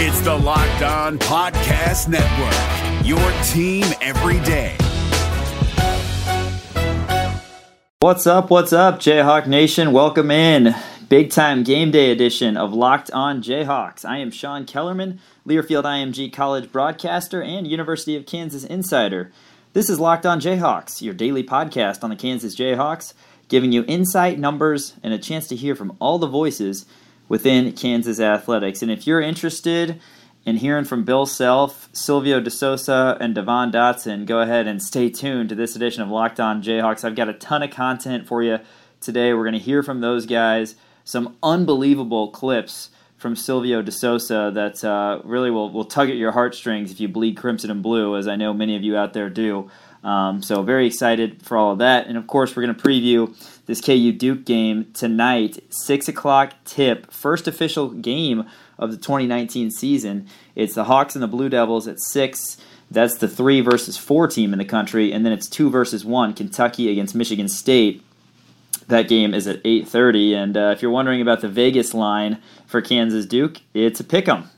It's the Locked On Podcast Network, your team every day. What's up? What's up, Jayhawk Nation? Welcome in. Big time game day edition of Locked On Jayhawks. I am Sean Kellerman, Learfield IMG College broadcaster and University of Kansas insider. This is Locked On Jayhawks, your daily podcast on the Kansas Jayhawks, giving you insight, numbers, and a chance to hear from all the voices within Kansas athletics. And if you're interested in hearing from Bill Self, Silvio De Sousa, and Devon Dotson, go ahead and stay tuned to this edition of Locked On Jayhawks. I've got a ton of content for you today. We're going to hear from those guys, some unbelievable clips from Silvio De Sousa that uh, really will, will tug at your heartstrings if you bleed crimson and blue, as I know many of you out there do. Um, so very excited for all of that, and of course we're going to preview this KU Duke game tonight, six o'clock tip, first official game of the 2019 season. It's the Hawks and the Blue Devils at six. That's the three versus four team in the country, and then it's two versus one, Kentucky against Michigan State. That game is at 8:30, and uh, if you're wondering about the Vegas line for Kansas Duke, it's a pick 'em.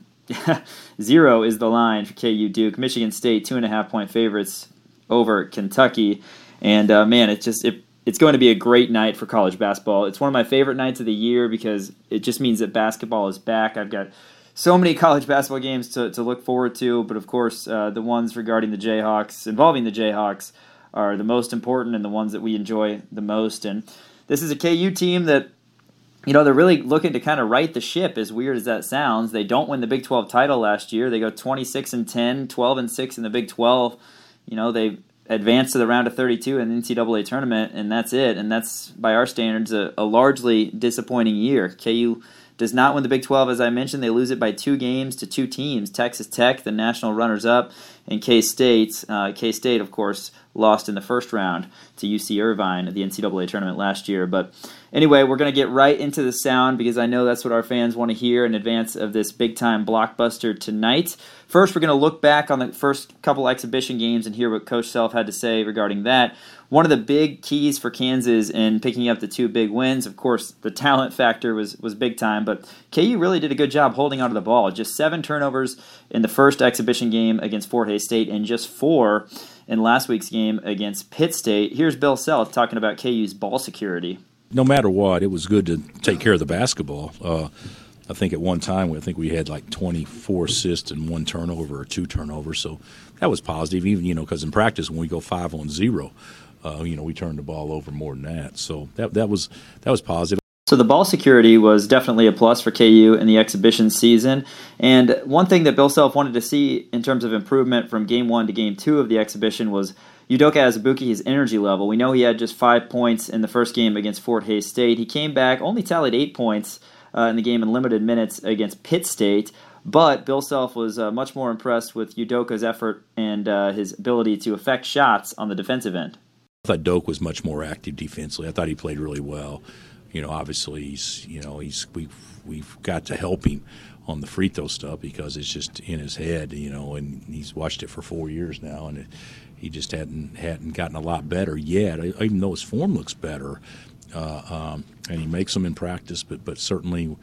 Zero is the line for KU Duke. Michigan State two and a half point favorites over Kentucky, and uh, man, it's just it, it's going to be a great night for college basketball. It's one of my favorite nights of the year because it just means that basketball is back. I've got so many college basketball games to, to look forward to, but of course, uh, the ones regarding the Jayhawks, involving the Jayhawks, are the most important and the ones that we enjoy the most. And this is a KU team that, you know, they're really looking to kind of right the ship, as weird as that sounds. They don't win the Big 12 title last year. They go 26 and 10, 12 and 6 in the Big 12. You know, they advance to the round of 32 in the NCAA tournament, and that's it. And that's, by our standards, a, a largely disappointing year. KU does not win the Big 12, as I mentioned. They lose it by two games to two teams Texas Tech, the national runners up, and K State. Uh, K State, of course, lost in the first round to UC Irvine at the NCAA tournament last year. But anyway, we're going to get right into the sound because I know that's what our fans want to hear in advance of this big time blockbuster tonight. First, we're going to look back on the first couple exhibition games and hear what Coach Self had to say regarding that. One of the big keys for Kansas in picking up the two big wins, of course, the talent factor was, was big time, but KU really did a good job holding onto the ball. Just seven turnovers in the first exhibition game against Fort Hays State and just four in last week's game against Pitt State. Here's Bill Self talking about KU's ball security. No matter what, it was good to take care of the basketball. Uh, I think at one time, I think we had like 24 assists and one turnover or two turnovers. So that was positive, even, you know, because in practice, when we go five on zero, uh, you know, we turned the ball over more than that. So that, that was that was positive. So the ball security was definitely a plus for KU in the exhibition season. And one thing that Bill Self wanted to see in terms of improvement from game one to game two of the exhibition was Udoka Azubuike, his energy level. We know he had just five points in the first game against Fort Hays State. He came back, only tallied eight points uh, in the game in limited minutes against Pitt State. But Bill Self was uh, much more impressed with Udoka's effort and uh, his ability to affect shots on the defensive end. I thought Doke was much more active defensively. I thought he played really well. You know, obviously he's you know he's we've we've got to help him on the free throw stuff because it's just in his head. You know, and he's watched it for four years now, and it, he just hadn't hadn't gotten a lot better yet. Even though his form looks better, uh, um, and he makes them in practice, but but certainly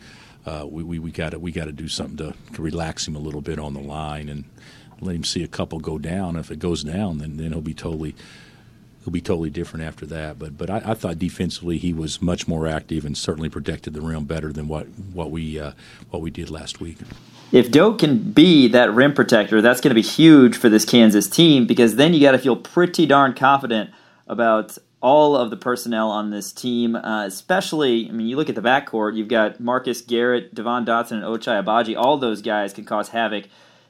uh, we we, got to we got to do something to relax him a little bit on the line and let him see a couple go down. If it goes down, then then he'll be totally he'll be totally different after that. But but I, I, thought defensively he was much more active and certainly protected the rim better than what what we uh, what we did last week. If Doke can be that rim protector, that's going to be huge for this Kansas team because then you got to feel pretty darn confident about all of the personnel on this team, uh, especially, I mean, you look at the backcourt, you've got Marcus Garrett, Devon Dotson, and Ochai Agbaji. All those guys can cause havoc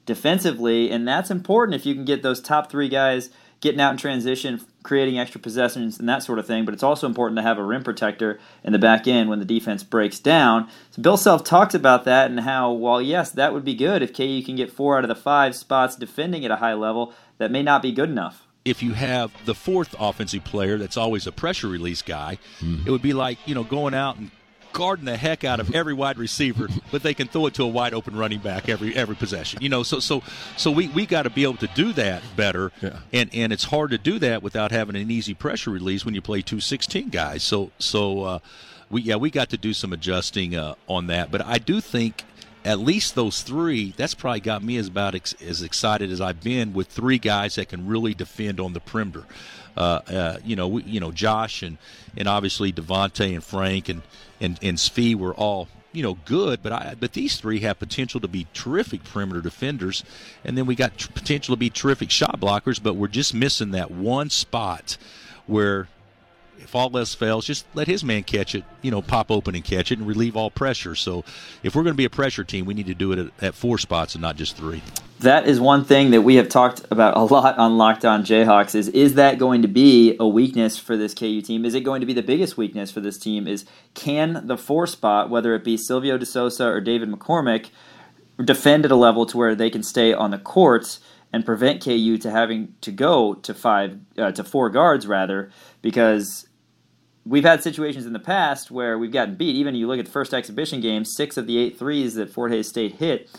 defensively, and that's important if you can get those top three guys getting out in transition, creating extra possessions, and that sort of thing. But it's also important to have a rim protector in the back end when the defense breaks down. So Bill Self talked about that and how, while yes, that would be good if KU can get four out of the five spots defending at a high level, that may not be good enough if you have the fourth offensive player that's always a pressure release guy, mm. it would be like, you know, going out and guarding the heck out of every wide receiver, but they can throw it to a wide open running back every every possession. You know, so so so we, we got to be able to do that better, yeah. and and it's hard to do that without having an easy pressure release when you play two sixteen guys. So so uh, we yeah we got to do some adjusting uh, on that, but I do think at least those three, that's probably got me as about ex- as excited as I've been with three guys that can really defend on the perimeter. Uh, uh, you know, we, you know, Josh and and obviously Devonte and Frank and and and Svi were all you know good, but I but these three have potential to be terrific perimeter defenders, and then we got tr- potential to be terrific shot blockers, but we're just missing that one spot where if all else fails, just let his man catch it, you know, pop open and catch it and relieve all pressure. So if we're going to be a pressure team, we need to do it at, at, four spots and not just three. That is one thing that we have talked about a lot on Locked On Jayhawks is is that going to be a weakness for this KU team? Is it going to be the biggest weakness for this team is can the four spot, whether it be Silvio De Sousa or David McCormick, defend at a level to where they can stay on the court and prevent KU to having to go to five uh, to four guards rather because we've had situations in the past where we've gotten beat. Even you look at the first exhibition game, six of the eight threes that Fort Hays State hit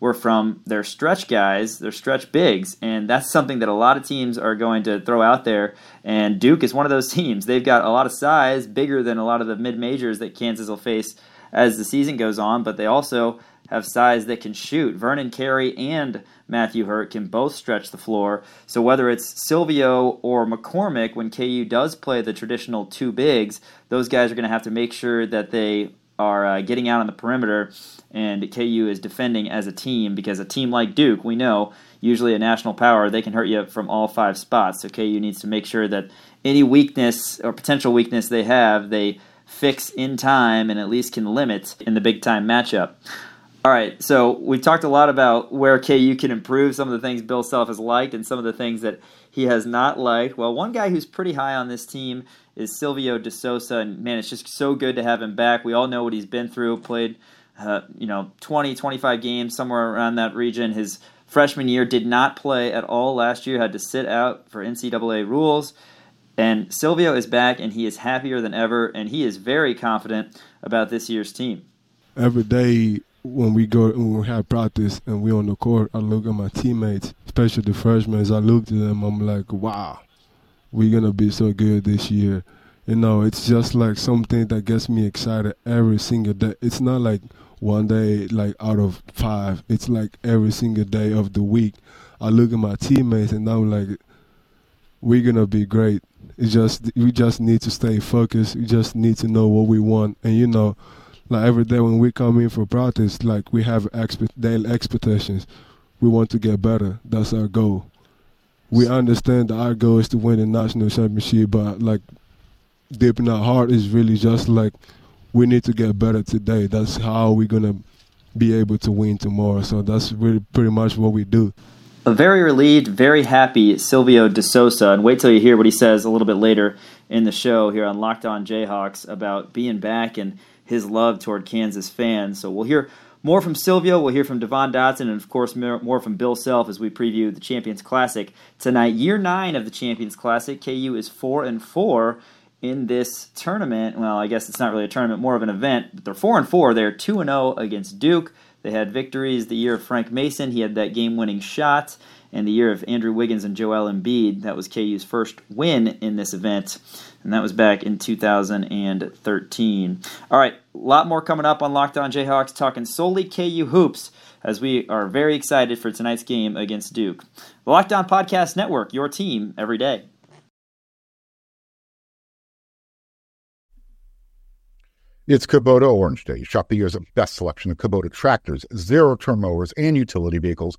were from their stretch guys, their stretch bigs, and that's something that a lot of teams are going to throw out there. And Duke is one of those teams. They've got a lot of size, bigger than a lot of the mid majors that Kansas will face as the season goes on, but they also have size that can shoot. Vernon Carey and Matthew Hurt can both stretch the floor. So whether it's Silvio or McCormick, when KU does play the traditional two bigs, those guys are going to have to make sure that they are uh, getting out on the perimeter and KU is defending as a team because a team like Duke, we know, usually a national power, they can hurt you from all five spots. So KU needs to make sure that any weakness or potential weakness they have, they fix in time and at least can limit in the big time matchup. All right, so we've talked a lot about where KU can improve, some of the things Bill Self has liked, and some of the things that he has not liked. Well, one guy who's pretty high on this team is Silvio De Sousa, and man, it's just so good to have him back. We all know what he's been through, played, uh, you know, 20, 25 games, somewhere around that region. His freshman year did not play at all last year, had to sit out for NCAA rules. And Silvio is back, and he is happier than ever, and he is very confident about this year's team. Every day when we go when we have practice and we on the court, I look at my teammates, especially the freshmen. I look to them, I'm like, wow, we're gonna be so good this year. You know, it's just like something that gets me excited every single day. It's not like one day like out of five. It's like every single day of the week. I look at my teammates and I'm like, we're gonna be great. It's just we just need to stay focused. We just need to know what we want, and you know like every day when we come in for practice, like we have expect, daily expectations. We want to get better. That's our goal. We understand that our goal is to win the national championship, but like deep in our heart is really just like we need to get better today. That's how we're gonna be able to win tomorrow. So that's really pretty much what we do. A very relieved, very happy Silvio De Sousa, and wait till you hear what he says a little bit later in the show here on Locked On Jayhawks about being back and his love toward Kansas fans. So we'll hear more from Silvio. We'll hear from Devon Dotson, and of course more from Bill Self as we preview the Champions Classic tonight. Year nine of the Champions Classic. KU is four and four in this tournament. Well, I guess it's not really a tournament, more of an event. But they're four and four. They're two and zero oh against Duke. They had victories the year of Frank Mason. He had that game-winning shot and the year of Andrew Wiggins and Joel Embiid. That was KU's first win in this event, and that was back in 2013. All right, a lot more coming up on Locked On Jayhawks, talking solely KU hoops as we are very excited for tonight's game against Duke. The Locked On Podcast Network, your team every day. It's Kubota Orange Day. Shop the year's best selection of Kubota tractors, zero turn mowers, and utility vehicles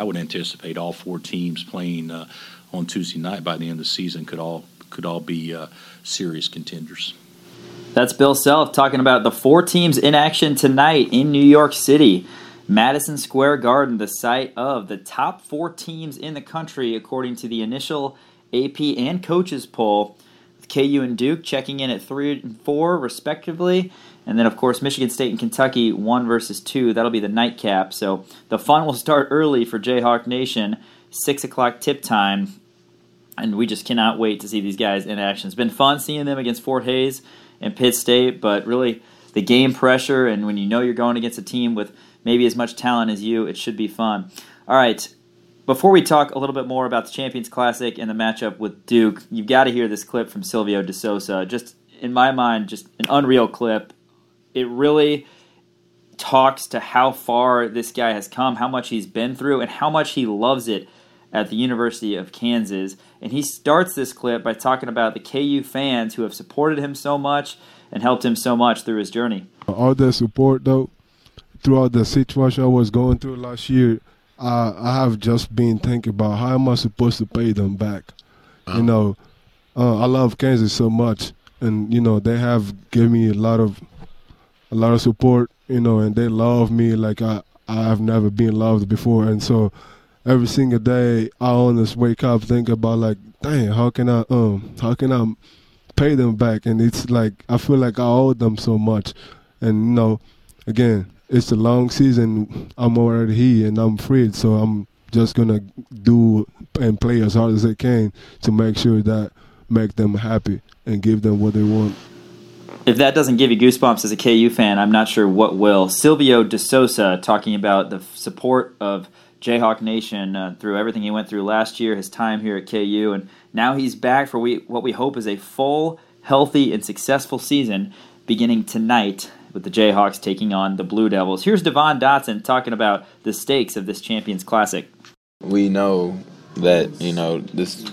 I would anticipate all four teams playing uh, on Tuesday night by the end of the season could all could all be uh, serious contenders. That's Bill Self talking about the four teams in action tonight in New York City. Madison Square Garden, the site of the top four teams in the country, according to the initial AP and coaches poll. With KU and Duke checking in at three and four, respectively, And then, of course, Michigan State and Kentucky, one versus two. That'll be the nightcap. So the fun will start early for Jayhawk Nation. 6 o'clock tip time. And we just cannot wait to see these guys in action. It's been fun seeing them against Fort Hays and Pitt State, but really the game pressure and when you know you're going against a team with maybe as much talent as you, it should be fun. All right, before we talk a little bit more about the Champions Classic and the matchup with Duke, you've got to hear this clip from Silvio De Sousa. Just in my mind, just an unreal clip. It really talks to how far this guy has come, how much he's been through, and how much he loves it at the University of Kansas. And he starts this clip by talking about the KU fans who have supported him so much and helped him so much through his journey. All the support, though, throughout the situation I was going through last year, uh, I have just been thinking about how am I supposed to pay them back. Uh-huh. You know, uh, I love Kansas so much, and you know they have given me a lot of a lot of support. You know, and they love me like I I have never been loved before, and so every single day I always wake up think about like, dang, how can I um how can I pay them back? And it's like I feel like I owe them so much, and you know, again, it's a long season. I'm already here and I'm free, so I'm just gonna do and play as hard as I can to make sure that make them happy and give them what they want. If that doesn't give you goosebumps as a KU fan, I'm not sure what will. Silvio De Sousa talking about the support of Jayhawk Nation uh, through everything he went through last year, his time here at KU, and now he's back for we, what we hope is a full, healthy, and successful season beginning tonight with the Jayhawks taking on the Blue Devils. Here's Devon Dotson talking about the stakes of this Champions Classic. We know that you know this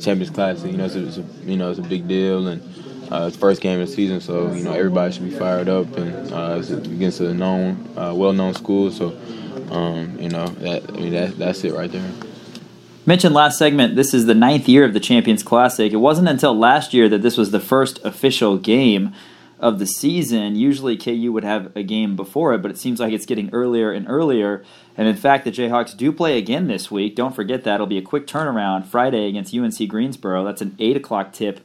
Champions Classic, you know, it's a, it's a you know it's a big deal and. Uh, it's first game of the season, so you know everybody should be fired up, and uh, it's against a known, uh, well-known school. So, um, you know, that I mean that, that's it right there. Mentioned last segment, this is the ninth year of the Champions Classic. It wasn't until last year that this was the first official game of the season. Usually KU would have a game before it, but it seems like it's getting earlier and earlier. And in fact, the Jayhawks do play again this week. Don't forget that. It'll be a quick turnaround Friday against UNC Greensboro. That's an 8 o'clock tip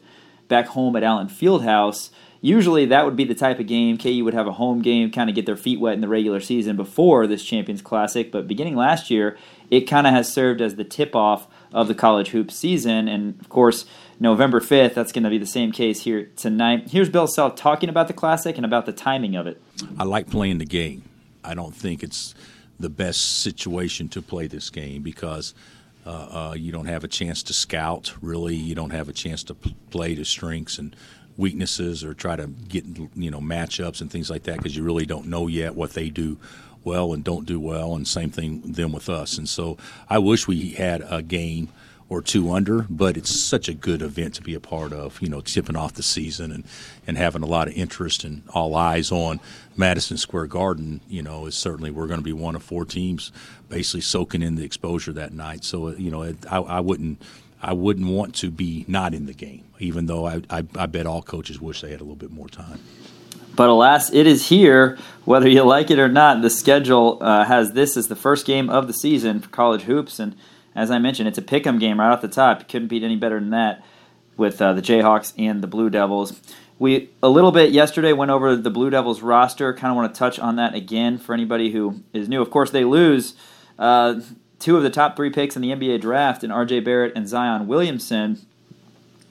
back home at Allen Fieldhouse. Usually that would be the type of game KU would have a home game, kind of get their feet wet in the regular season before this Champions Classic. But beginning last year, it kind of has served as the tip off of the college hoop season. And of course, November 5th. That's going to be the same case here tonight. Here's Bill Self talking about the Classic and about the timing of it. I like playing the game. I don't think it's the best situation to play this game because uh, uh, you don't have a chance to scout, really. You don't have a chance to play to strengths and weaknesses or try to get you know matchups and things like that because you really don't know yet what they do well and don't do well and same thing them with us and so I wish we had a game or two under, but it's such a good event to be a part of, you know, tipping off the season and, and having a lot of interest and all eyes on Madison Square Garden, you know, is certainly we're going to be one of four teams basically soaking in the exposure that night. So, you know, I, I wouldn't. I wouldn't want to be not in the game, even though I, I, I bet all coaches wish they had a little bit more time. But alas, it is here. Whether you like it or not, the schedule uh, has this as the first game of the season for college hoops, and as I mentioned, it's a pick 'em game right off the top. You couldn't beat any better than that with uh, the Jayhawks and the Blue Devils. We a little bit yesterday went over the Blue Devils roster. Kind of want to touch on that again for anybody who is new. Of course, they lose uh, two of the top three picks in the NBA draft in R.J. Barrett and Zion Williamson,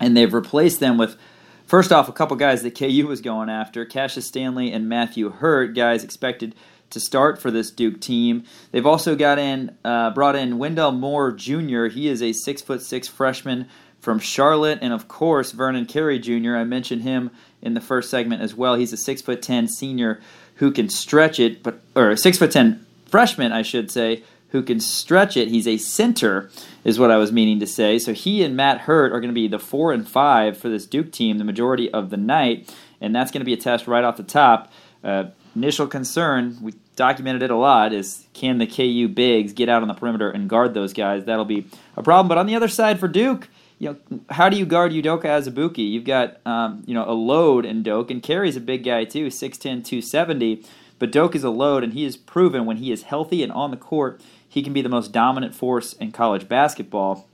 and they've replaced them with. First off, a couple guys that KU was going after Cassius Stanley and Matthew Hurt, guys expected to start for this Duke team. They've also got in uh, brought in Wendell Moore Jr. He is a six foot six freshman from Charlotte, and of course Vernon Carey Jr. I mentioned him in the first segment as well. He's a six foot ten senior who can stretch it, but or six foot ten freshman, I should say, who can stretch it. He's a center, is what I was meaning to say. So he and Matt Hurt are going to be the four and five for this Duke team the majority of the night, and that's going to be a test right off the top. Uh, initial concern, we documented it a lot, is can the KU bigs get out on the perimeter and guard those guys? That'll be a problem. But on the other side for Duke, you know, how do you guard Udoka Azubuike? You've got um, you know a load in Doke, and Carey's a big guy too, 6'10", 270. But Doke is a load, and he has proven when he is healthy and on the court, he can be the most dominant force in college basketball.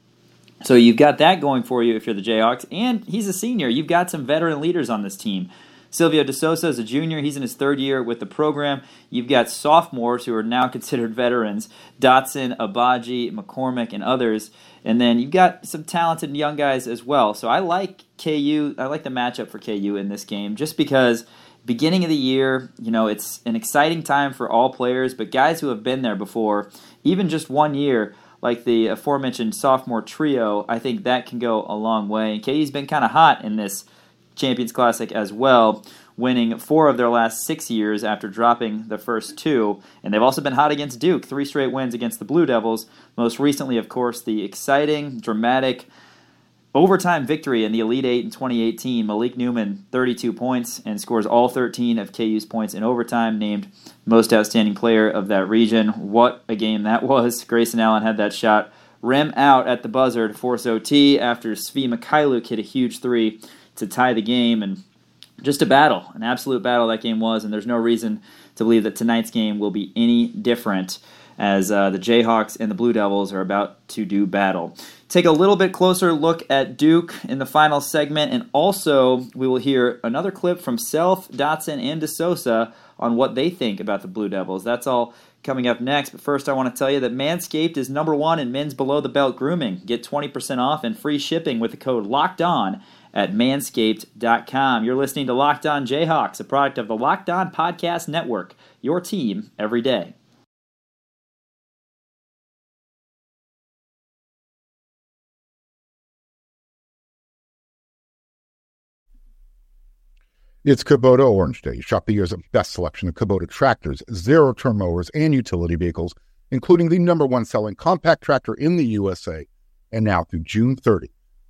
So you've got that going for you if you're the Jayhawks, and he's a senior. You've got some veteran leaders on this team. Silvio De Sousa is a junior. He's in his third year with the program. You've got sophomores who are now considered veterans Dotson, Agbaji, McCormick, and others. And then you've got some talented young guys as well. So I like KU. I like the matchup for KU in this game just because beginning of the year, you know, it's an exciting time for all players, but guys who have been there before, even just one year, like the aforementioned sophomore trio, I think that can go a long way. And KU's been kind of hot in this Champions Classic as well, winning four of their last six years after dropping the first two. And they've also been hot against Duke, three straight wins against the Blue Devils. Most recently, of course, the exciting, dramatic overtime victory in the Elite Eight in 2018. Malik Newman, 32 points, and scores all 13 of KU's points in overtime, named most outstanding player of that region. What a game that was. Grayson Allen had that shot rim out at the buzzer to force OT after Svi Mykhailiuk hit a huge three to tie the game. And just a battle, an absolute battle that game was, and there's no reason to believe that tonight's game will be any different as uh, the Jayhawks and the Blue Devils are about to do battle. Take a little bit closer look at Duke in the final segment, and also we will hear another clip from Self, Dotson, and De Sousa on what they think about the Blue Devils. That's all coming up next. But first, I want to tell you that Manscaped is number one in men's below the belt grooming. Get 20% off and free shipping with the code LOCKED ON at manscaped.com. You're listening to Locked On Jayhawks, a product of the Locked On Podcast Network, your team every day. It's Kubota Orange Day. Shop the year's best selection of Kubota tractors, zero turn mowers, and utility vehicles, including the number one selling compact tractor in the USA. And now through June 30,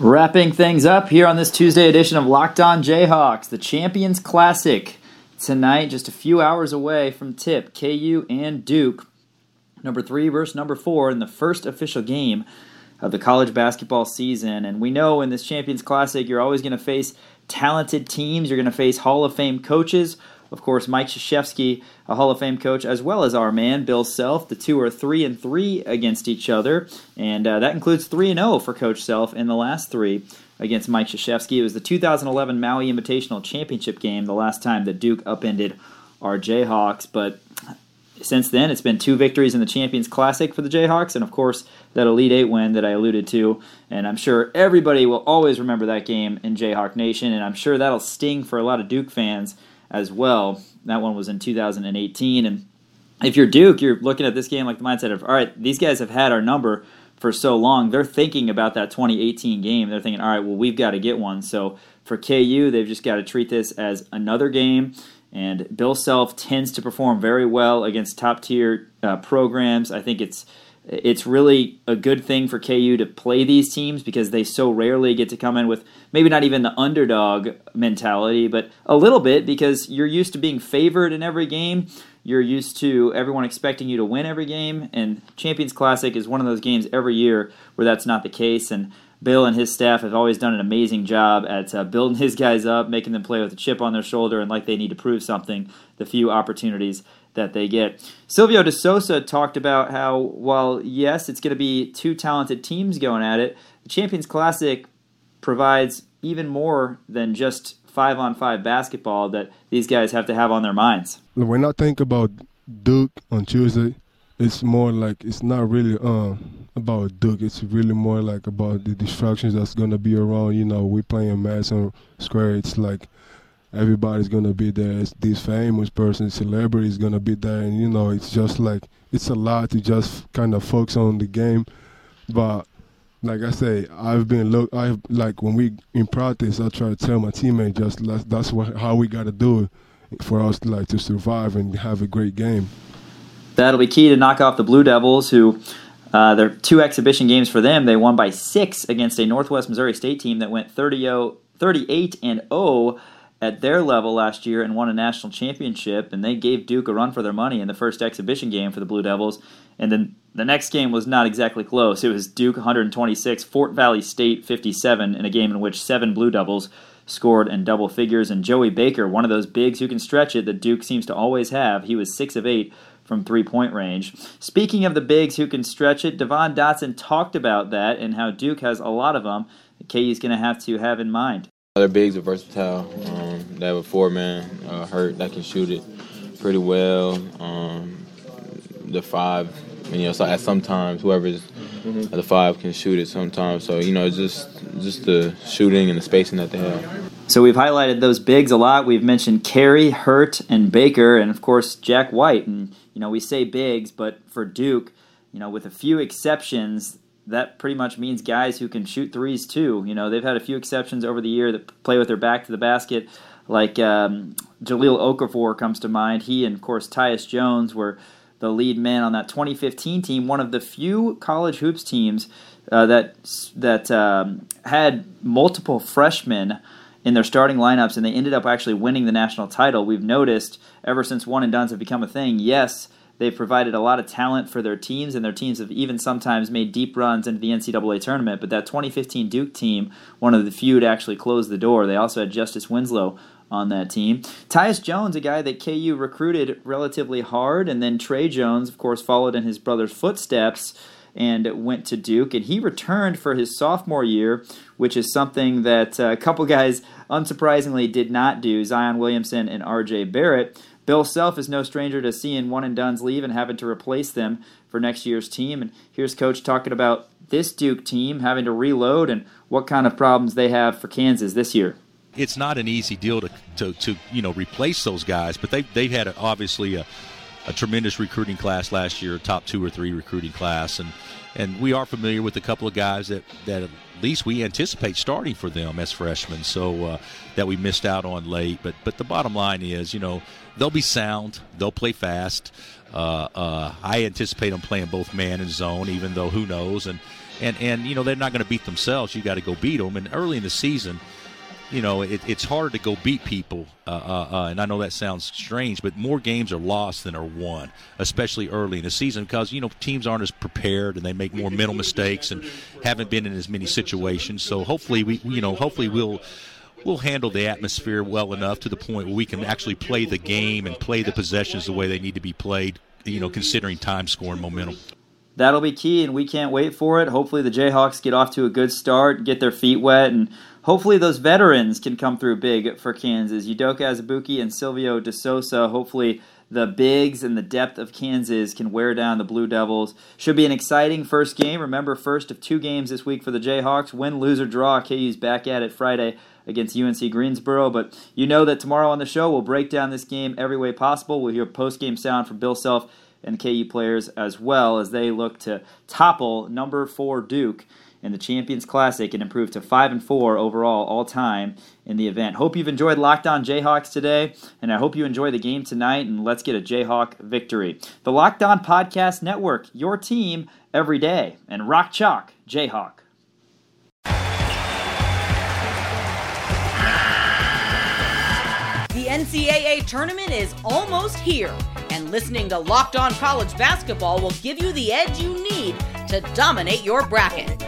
Wrapping things up here on this Tuesday edition of Locked On Jayhawks, the Champions Classic. Tonight, just a few hours away from tip, KU and Duke, number three versus number four in the first official game of the college basketball season. And we know in this Champions Classic, you're always going to face talented teams. You're going to face Hall of Fame coaches of course, Mike Krzyzewski, a Hall of Fame coach, as well as our man Bill Self. The two are three and three against each other, and uh, that includes three and zero oh for Coach Self in the last three against Mike Krzyzewski. It was the 2011 Maui Invitational Championship game, the last time that Duke upended our Jayhawks, but. Since then, it's been two victories in the Champions Classic for the Jayhawks, and of course, that Elite Eight win that I alluded to. And I'm sure everybody will always remember that game in Jayhawk Nation, and I'm sure that'll sting for a lot of Duke fans as well. That one was in 2018. And if you're Duke, you're looking at this game like the mindset of, all right, these guys have had our number for so long. They're thinking about that 2018 game. They're thinking, all right, well, we've got to get one. So for KU, they've just got to treat this as another game. And Bill Self tends to perform very well against top tier uh, programs. I think it's it's really a good thing for KU to play these teams because they so rarely get to come in with maybe not even the underdog mentality, but a little bit because you're used to being favored in every game. You're used to everyone expecting you to win every game, and Champions Classic is one of those games every year where that's not the case. And Bill and his staff have always done an amazing job at uh, building his guys up, making them play with a chip on their shoulder and like they need to prove something the few opportunities that they get. Silvio De Sousa talked about how, while yes, it's going to be two talented teams going at it, the Champions Classic provides even more than just five on five basketball that these guys have to have on their minds. When I think about Duke on Tuesday, it's more like it's not really um, about Duke. It's really more like about the distractions that's gonna be around. You know, we're playing Madison Square. It's like everybody's gonna be there. It's these famous persons, celebrities gonna be there, and you know, it's just like it's a lot to just kind of focus on the game. But like I say, I've been look. I like when we in practice, I try to tell my teammate just that's what how we got to do it for us to, like to survive and have a great game. That'll be key to knock off the Blue Devils, who uh, their two exhibition games for them, they won by six against a Northwest Missouri State team that went 30 38 and 0 at their level last year and won a national championship, and they gave Duke a run for their money in the first exhibition game for the Blue Devils. And then the next game was not exactly close. It was Duke 126, Fort Valley State 57 in a game in which seven Blue Devils scored in double figures. And Joey Baker, one of those bigs who can stretch it that Duke seems to always have, he was 6 of 8 from three point range. Speaking of the bigs who can stretch it, Devon Dotson talked about that and how Duke has a lot of them. KU's going to have to have in mind. Their bigs are versatile. Um, they have a four man uh, Hurt that can shoot it pretty well. Um, the five, you know, so at sometimes whoever's mm-hmm. the five can shoot it sometimes. So you know, just just the shooting and the spacing that they have. So we've highlighted those bigs a lot. We've mentioned Carey, Hurt, and Baker, and of course Jack White. And you know, we say bigs, but for Duke, you know, with a few exceptions, that pretty much means guys who can shoot threes too. You know, they've had a few exceptions over the year that play with their back to the basket, like um, Jahlil Okafor comes to mind. He and of course Tyus Jones were the lead men on that 2015 team, one of the few college hoops teams uh, that that um, had multiple freshmen in their starting lineups, and they ended up actually winning the national title. We've noticed ever since one and dones have become a thing. Yes They've provided a lot of talent for their teams, and their teams have even sometimes made deep runs into the NCAA tournament. But that 2015 Duke team, one of the few to actually close the door, they also had Justice Winslow on that team. Tyus Jones, a guy that KU recruited relatively hard, and then Tre Jones, of course, followed in his brother's footsteps and went to Duke. And he returned for his sophomore year, which is something that uh, a couple guys, unsurprisingly, did not do Zion Williamson and RJ Barrett. Bill Self is no stranger to seeing one and done's leave and having to replace them for next year's team. And here's Coach talking about this Duke team having to reload and what kind of problems they have for Kansas this year. It's not an easy deal to, to, to you know replace those guys, but they they've had a, obviously a, a tremendous recruiting class last year, top two or three recruiting class, and and we are familiar with a couple of guys that that at least we anticipate starting for them as freshmen. So uh, that we missed out on late, but but the bottom line is, you know, they'll be sound. They'll play fast. Uh, uh, I anticipate them playing both man and zone, even though who knows. And and and you know they're not going to beat themselves. You got to go beat them. And early in the season, you know it, it's hard to go beat people. Uh, uh, uh, and I know that sounds strange, but more games are lost than are won, especially early in the season, because you know teams aren't as prepared and they make more mental mistakes and haven't been in as many situations. So hopefully we you know hopefully we'll we'll handle the atmosphere well enough to the point where we can actually play the game and play the possessions the way they need to be played, you know, considering time, score, and momentum. That'll be key, and we can't wait for it. Hopefully, the Jayhawks get off to a good start, get their feet wet, and hopefully those veterans can come through big for Kansas. Udoka Azubuike and Silvio De Sousa. Hopefully, the bigs and the depth of Kansas can wear down the Blue Devils. Should be an exciting first game. Remember, first of two games this week for the Jayhawks. Win, lose, or draw. KU's back at it Friday against UNC Greensboro. But you know that tomorrow on the show, we'll break down this game every way possible. We'll hear post game sound from Bill Self and KU players as well as they look to topple number four Duke in the Champions Classic and improve to 5 and 4 overall all time in the event. Hope you've enjoyed Locked On Jayhawks today, and I hope you enjoy the game tonight, and let's get a Jayhawk victory. The Locked On Podcast Network, your team every day, and Rock Chalk Jayhawk. The NCAA tournament is almost here, and listening to Locked On College Basketball will give you the edge you need to dominate your bracket.